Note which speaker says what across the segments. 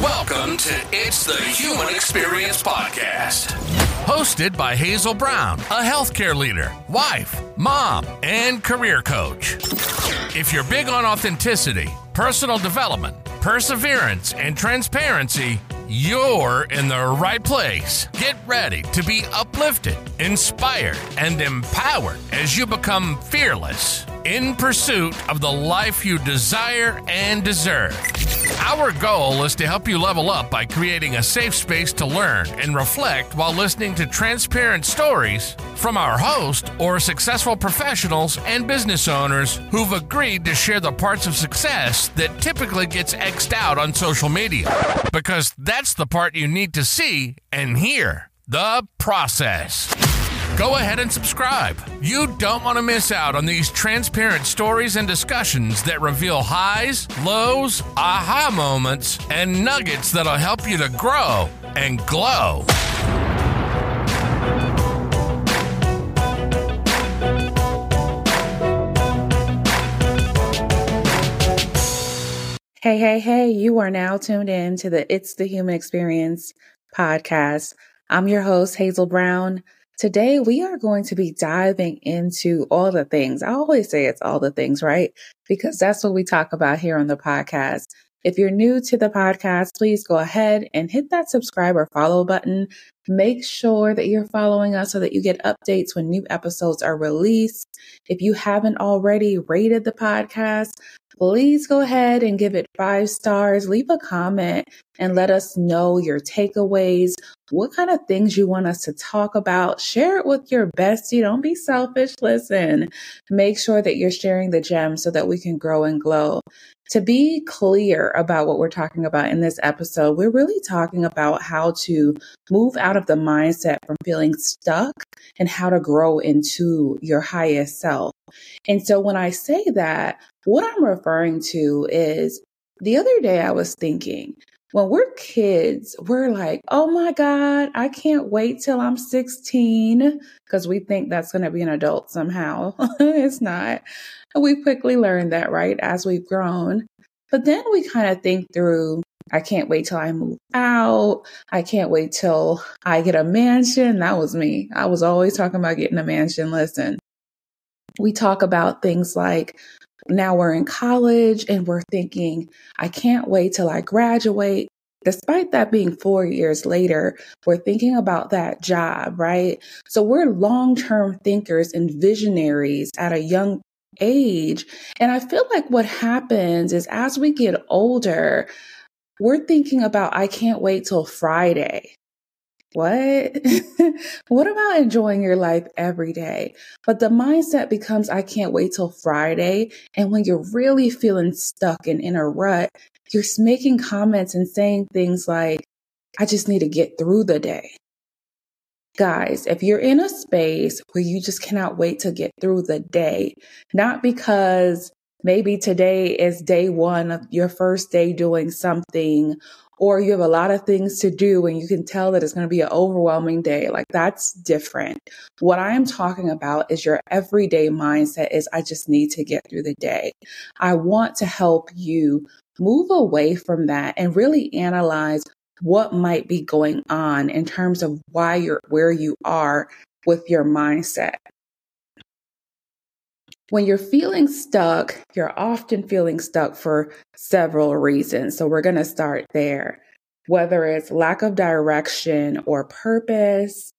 Speaker 1: Welcome to It's the Human Experience Podcast. Hosted by Hazel Brown, a healthcare leader, wife, mom, and career coach. If you're big on authenticity, personal development, perseverance, and transparency, you're in the right place. Get ready to be uplifted, inspired, and empowered as you become fearless in pursuit of the life you desire and deserve. Our goal is to help you level up by creating a safe space to learn and reflect while listening to transparent stories from our host or successful professionals and business owners who've agreed to share the parts of success that typically gets xed out on social media. Because that's the part you need to see and hear the process. Go ahead and subscribe. You don't want to miss out on these transparent stories and discussions that reveal highs, lows, aha moments, and nuggets that'll help you to grow and glow.
Speaker 2: Hey, hey, hey, you are now tuned in to the It's the Human Experience podcast. I'm your host, Hazel Brown. Today, we are going to be diving into all the things. I always say it's all the things, right? Because that's what we talk about here on the podcast. If you're new to the podcast, please go ahead and hit that subscribe or follow button. Make sure that you're following us so that you get updates when new episodes are released. If you haven't already rated the podcast, please go ahead and give it five stars, leave a comment, and let us know your takeaways, what kind of things you want us to talk about. Share it with your bestie. Don't be selfish. Listen, make sure that you're sharing the gem so that we can grow and glow. To be clear about what we're talking about in this episode, we're really talking about how to move out of the mindset from feeling stuck and how to grow into your highest self. And so when I say that, what I'm referring to is the other day I was thinking, when we're kids, we're like, oh my God, I can't wait till I'm 16 because we think that's going to be an adult somehow. it's not. We quickly learn that, right, as we've grown. But then we kind of think through, I can't wait till I move out. I can't wait till I get a mansion. That was me. I was always talking about getting a mansion. Listen, we talk about things like, now we're in college and we're thinking, I can't wait till I graduate. Despite that being four years later, we're thinking about that job, right? So we're long term thinkers and visionaries at a young age. And I feel like what happens is as we get older, we're thinking about, I can't wait till Friday. What? what about enjoying your life every day? But the mindset becomes, I can't wait till Friday. And when you're really feeling stuck and in a rut, you're making comments and saying things like, I just need to get through the day. Guys, if you're in a space where you just cannot wait to get through the day, not because maybe today is day one of your first day doing something or you have a lot of things to do and you can tell that it's going to be an overwhelming day. Like that's different. What I am talking about is your everyday mindset is I just need to get through the day. I want to help you move away from that and really analyze what might be going on in terms of why you're where you are with your mindset. When you're feeling stuck, you're often feeling stuck for several reasons. So we're going to start there. Whether it's lack of direction or purpose,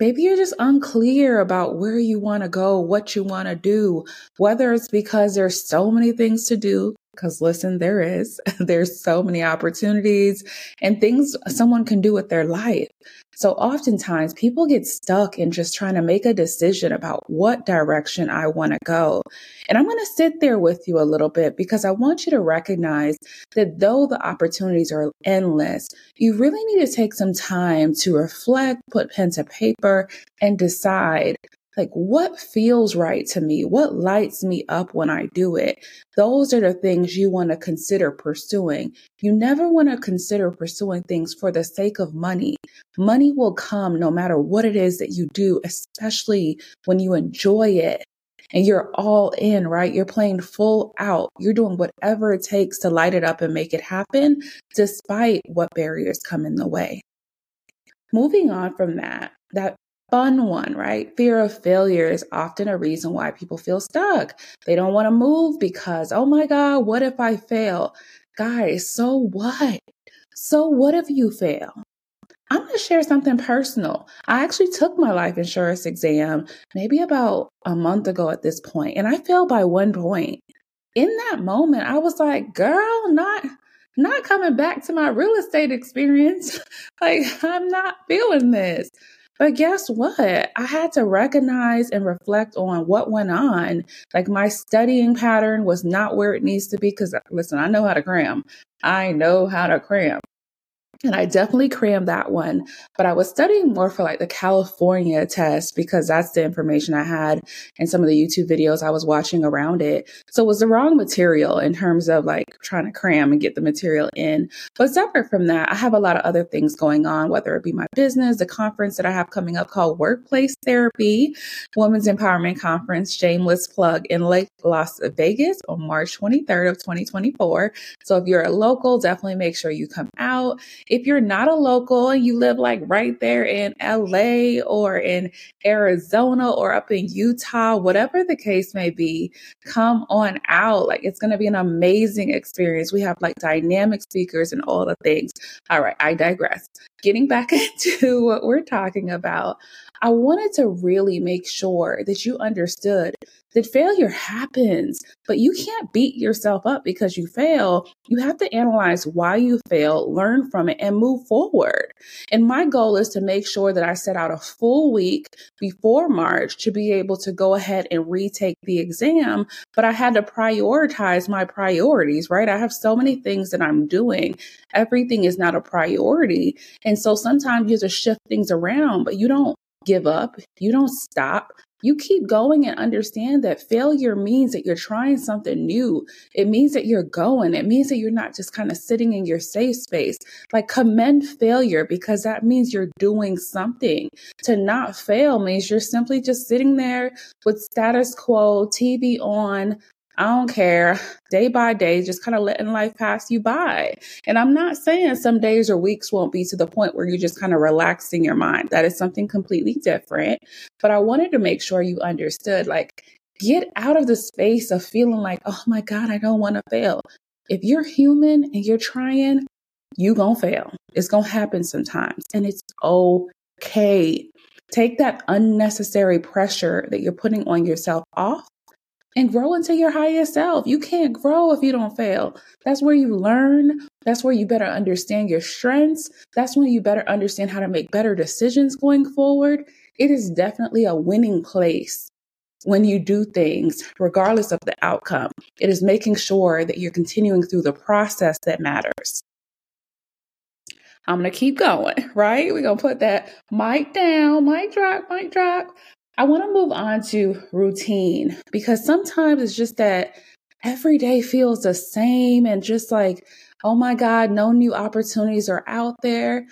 Speaker 2: maybe you're just unclear about where you want to go, what you want to do, whether it's because there's so many things to do, because listen, there is. There's so many opportunities and things someone can do with their life. So oftentimes people get stuck in just trying to make a decision about what direction I want to go. And I'm going to sit there with you a little bit because I want you to recognize that though the opportunities are endless, you really need to take some time to reflect, put pen to paper, and decide like what feels right to me what lights me up when i do it those are the things you want to consider pursuing you never want to consider pursuing things for the sake of money money will come no matter what it is that you do especially when you enjoy it and you're all in, right? You're playing full out. You're doing whatever it takes to light it up and make it happen, despite what barriers come in the way. Moving on from that, that fun one, right? Fear of failure is often a reason why people feel stuck. They don't want to move because, oh my God, what if I fail? Guys, so what? So what if you fail? I'm going to share something personal. I actually took my life insurance exam maybe about a month ago at this point, and I failed by one point. In that moment, I was like, girl, not not coming back to my real estate experience. like, I'm not feeling this. But guess what? I had to recognize and reflect on what went on. Like my studying pattern was not where it needs to be. Cause listen, I know how to cram. I know how to cram. And I definitely crammed that one, but I was studying more for like the California test because that's the information I had in some of the YouTube videos I was watching around it. So it was the wrong material in terms of like trying to cram and get the material in. But separate from that, I have a lot of other things going on, whether it be my business, the conference that I have coming up called Workplace Therapy, Women's Empowerment Conference, shameless plug in Lake Las Vegas on March 23rd of 2024. So if you're a local, definitely make sure you come out. If you're not a local and you live like right there in LA or in Arizona or up in Utah, whatever the case may be, come on out. Like it's going to be an amazing experience. We have like dynamic speakers and all the things. All right, I digress. Getting back into what we're talking about, I wanted to really make sure that you understood that failure happens, but you can't beat yourself up because you fail. You have to analyze why you fail, learn from it, and move forward. And my goal is to make sure that I set out a full week before March to be able to go ahead and retake the exam. But I had to prioritize my priorities, right? I have so many things that I'm doing. Everything is not a priority. And so sometimes you have to shift things around, but you don't give up. You don't stop. You keep going and understand that failure means that you're trying something new. It means that you're going. It means that you're not just kind of sitting in your safe space. Like commend failure because that means you're doing something. To not fail means you're simply just sitting there with status quo, TV on, I don't care, day by day, just kind of letting life pass you by. And I'm not saying some days or weeks won't be to the point where you're just kind of relaxing your mind. That is something completely different. But I wanted to make sure you understood like, get out of the space of feeling like, oh my God, I don't want to fail. If you're human and you're trying, you gonna fail. It's gonna happen sometimes. And it's okay. Take that unnecessary pressure that you're putting on yourself off and grow into your highest self. You can't grow if you don't fail. That's where you learn. That's where you better understand your strengths. That's when you better understand how to make better decisions going forward. It is definitely a winning place when you do things, regardless of the outcome. It is making sure that you're continuing through the process that matters. I'm to keep going, right? We're to put that mic down, mic drop, mic drop. I want to move on to routine because sometimes it's just that every day feels the same and just like, oh my God, no new opportunities are out there.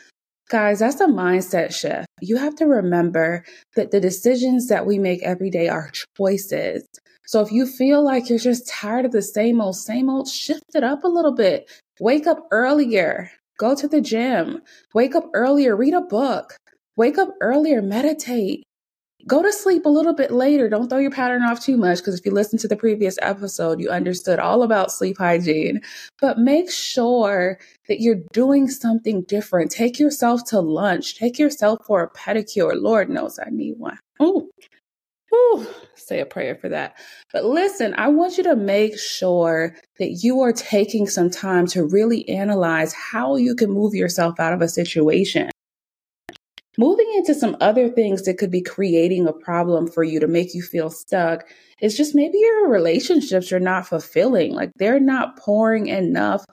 Speaker 2: Guys, that's a mindset shift. You have to remember that the decisions that we make every day are choices. So if you feel like you're just tired of the same old, same old, shift it up a little bit. Wake up earlier, go to the gym, wake up earlier, read a book, wake up earlier, meditate, Go to sleep a little bit later. Don't throw your pattern off too much because if you listen to the previous episode, you understood all about sleep hygiene. But make sure that you're doing something different. Take yourself to lunch. Take yourself for a pedicure. Lord knows I need one. Ooh. Ooh, say a prayer for that. But listen, I want you to make sure that you are taking some time to really analyze how you can move yourself out of a situation. Moving into some other things that could be creating a problem for you to make you feel stuck is just maybe your relationships are not fulfilling. Like they're not pouring enough.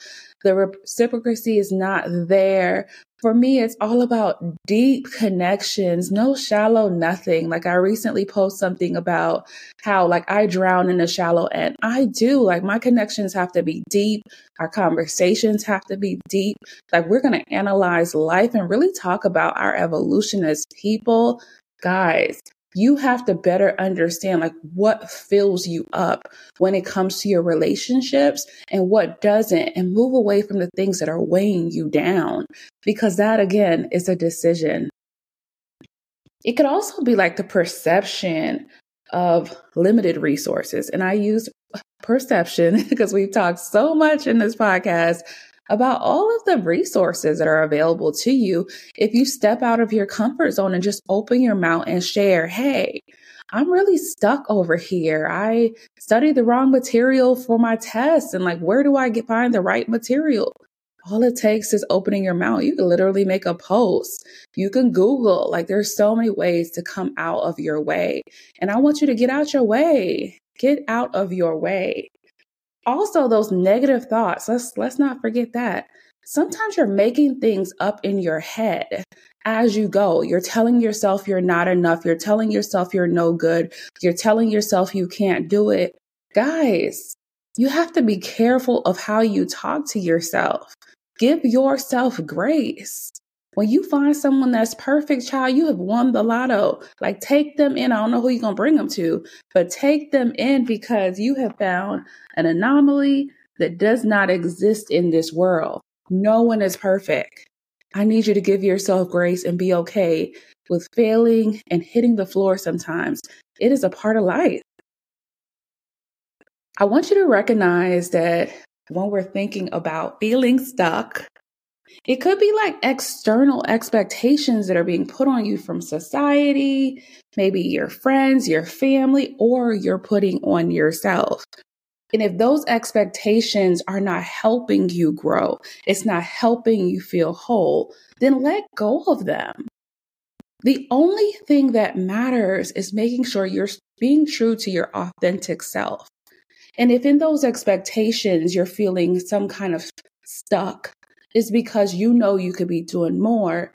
Speaker 2: The reciprocity is not there for me, it's all about deep connections, no shallow nothing. Like I recently posted something about how like I drown in the shallow end. I do. Like my connections have to be deep. Our conversations have to be deep. Like we're going to analyze life and really talk about our evolution as people. Guys, you have to better understand like what fills you up when it comes to your relationships and what doesn't and move away from the things that are weighing you down because that again is a decision. It could also be like the perception of limited resources and i use perception because we've talked so much in this podcast about all of the resources that are available to you if you step out of your comfort zone and just open your mouth and share, hey, I'm really stuck over here. I studied the wrong material for my test. And like, where do I get find the right material? All it takes is opening your mouth. You can literally make a post. You can Google. Like, there's so many ways to come out of your way. And I want you to get out your way. Get out of your way also those negative thoughts let's let's not forget that. Sometimes you're making things up in your head as you go. You're telling yourself you're not enough. You're telling yourself you're no good. You're telling yourself you can't do it. Guys you have to be careful of how you talk to yourself. Give yourself grace when you find someone that's perfect, child, you have won the lotto. Like take them in. I don't know who you're going to bring them to, but take them in because you have found an anomaly that does not exist in this world. No one is perfect. I need you to give yourself grace and be okay with failing and hitting the floor sometimes. It is a part of life. I want you to recognize that when we're thinking about feeling stuck, it could be like external expectations that are being put on you from society, maybe your friends, your family, or you're putting on yourself. And if those expectations are not helping you grow, it's not helping you feel whole, then let go of them. The only thing that matters is making sure you're being true to your authentic self. And if in those expectations you're feeling some kind of stuck, is because you know you could be doing more,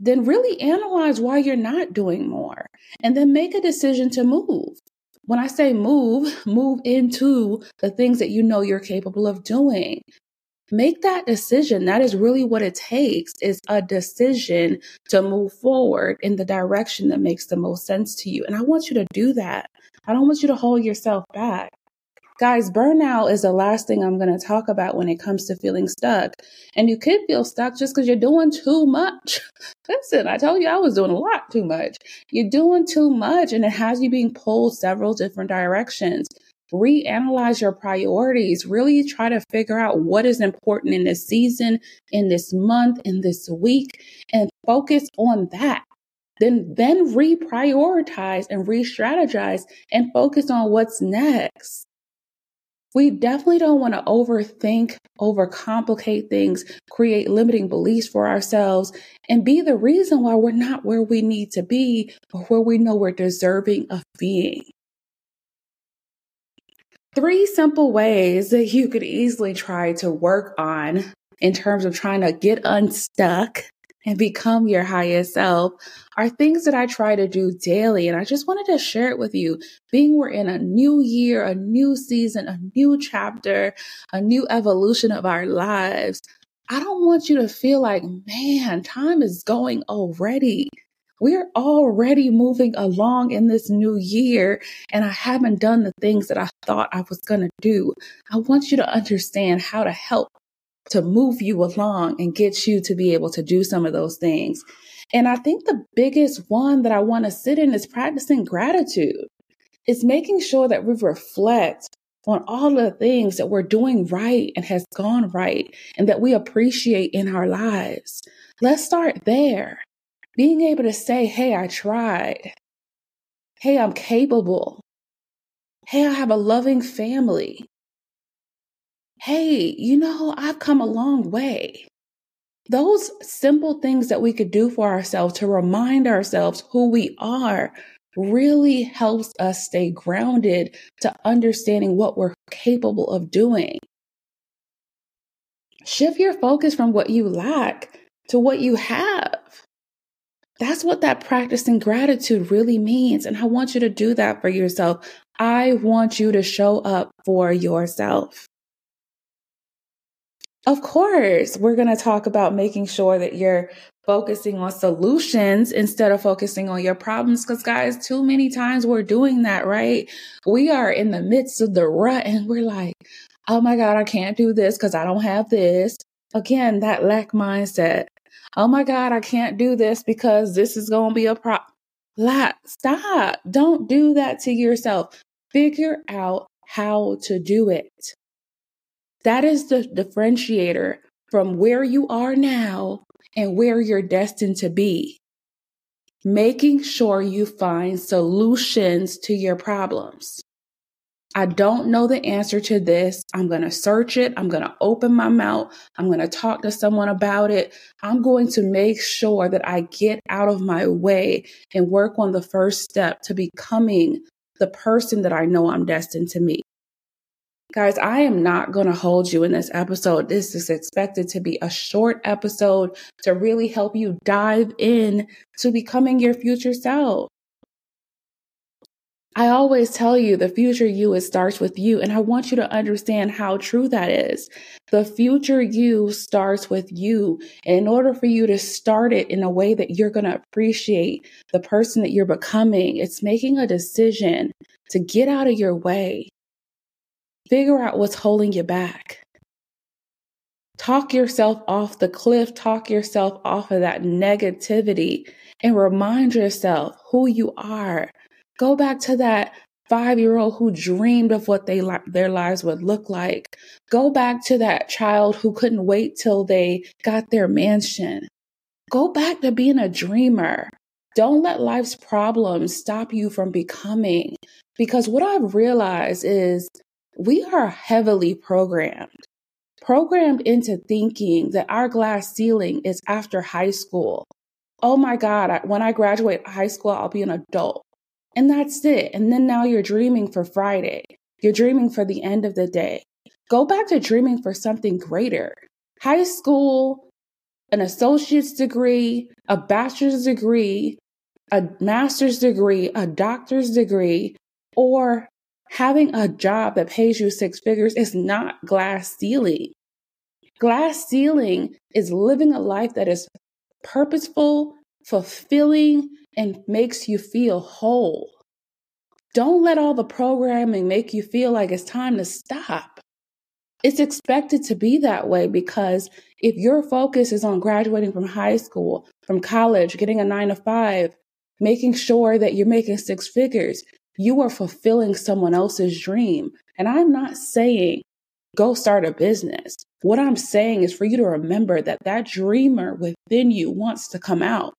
Speaker 2: then really analyze why you're not doing more and then make a decision to move. When I say move, move into the things that you know you're capable of doing. Make that decision. That is really what it takes is a decision to move forward in the direction that makes the most sense to you. And I want you to do that. I don't want you to hold yourself back. Guys, burnout is the last thing I'm going to talk about when it comes to feeling stuck. And you could feel stuck just because you're doing too much. Listen, I told you I was doing a lot too much. You're doing too much, and it has you being pulled several different directions. Reanalyze your priorities. Really try to figure out what is important in this season, in this month, in this week, and focus on that then then reprioritize and re-strategize and focus on what's next. We definitely don't want to overthink, overcomplicate things, create limiting beliefs for ourselves, and be the reason why we're not where we need to be or where we know we're deserving of being. Three simple ways that you could easily try to work on in terms of trying to get unstuck and become your highest self are things that I try to do daily. And I just wanted to share it with you. Being we're in a new year, a new season, a new chapter, a new evolution of our lives, I don't want you to feel like, man, time is going already. We're already moving along in this new year, and I haven't done the things that I thought I was going to do. I want you to understand how to help to move you along and get you to be able to do some of those things. And I think the biggest one that I want to sit in is practicing gratitude. It's making sure that we reflect on all the things that we're doing right and has gone right and that we appreciate in our lives. Let's start there. Being able to say, Hey, I tried. Hey, I'm capable. Hey, I have a loving family hey, you know, I've come a long way. Those simple things that we could do for ourselves to remind ourselves who we are really helps us stay grounded to understanding what we're capable of doing. Shift your focus from what you lack to what you have. That's what that practicing gratitude really means. And I want you to do that for yourself. I want you to show up for yourself. Of course, we're going to talk about making sure that you're focusing on solutions instead of focusing on your problems. Because, guys, too many times we're doing that, right? We are in the midst of the rut and we're like, oh my God, I can't do this because I don't have this. Again, that lack mindset. Oh my God, I can't do this because this is going to be a problem. Stop. Don't do that to yourself. Figure out how to do it. That is the differentiator from where you are now and where you're destined to be. Making sure you find solutions to your problems. I don't know the answer to this. I'm going to search it. I'm going to open my mouth. I'm going to talk to someone about it. I'm going to make sure that I get out of my way and work on the first step to becoming the person that I know I'm destined to meet. Guys, I am not going to hold you in this episode. This is expected to be a short episode to really help you dive in to becoming your future self. I always tell you the future you, it starts with you. And I want you to understand how true that is. The future you starts with you. And in order for you to start it in a way that you're going to appreciate the person that you're becoming, it's making a decision to get out of your way Figure out what's holding you back. Talk yourself off the cliff, talk yourself off of that negativity, and remind yourself who you are. Go back to that five year old who dreamed of what they li- their lives would look like. Go back to that child who couldn't wait till they got their mansion. Go back to being a dreamer. Don't let life's problems stop you from becoming. Because what I've realized is we are heavily programmed, programmed into thinking that our glass ceiling is after high school. Oh my God, when I graduate high school, I'll be an adult. And that's it. And then now you're dreaming for Friday. You're dreaming for the end of the day. Go back to dreaming for something greater. High school, an associate's degree, a bachelor's degree, a master's degree, a doctor's degree, or having a job that pays you six figures is not glass ceiling. Glass ceiling is living a life that is purposeful, fulfilling, and makes you feel whole. Don't let all the programming make you feel like it's time to stop. It's expected to be that way because if your focus is on graduating from high school, from college, getting a nine to five, making sure that you're making six figures, you are fulfilling someone else's dream. And I'm not saying go start a business. What I'm saying is for you to remember that that dreamer within you wants to come out.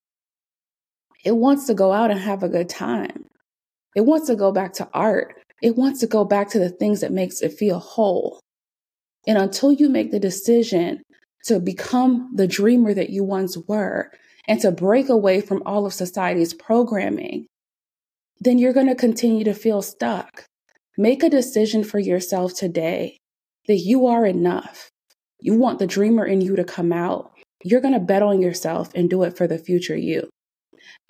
Speaker 2: It wants to go out and have a good time. It wants to go back to art. It wants to go back to the things that makes it feel whole. And until you make the decision to become the dreamer that you once were and to break away from all of society's programming, then you're going to continue to feel stuck. Make a decision for yourself today that you are enough. You want the dreamer in you to come out. You're going to bet on yourself and do it for the future you.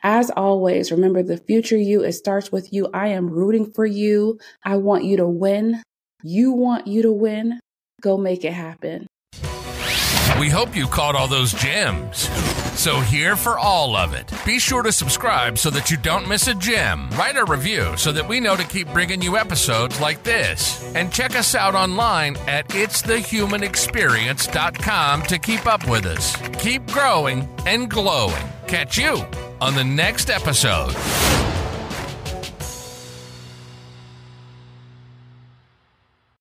Speaker 2: As always, remember the future you, it starts with you. I am rooting for you. I want you to win. You want you to win. Go make it happen.
Speaker 1: We hope you caught all those gems. So, here for all of it. Be sure to subscribe so that you don't miss a gem. Write a review so that we know to keep bringing you episodes like this. And check us out online at itsthehumanexperience.com to keep up with us. Keep growing and glowing. Catch you on the next episode.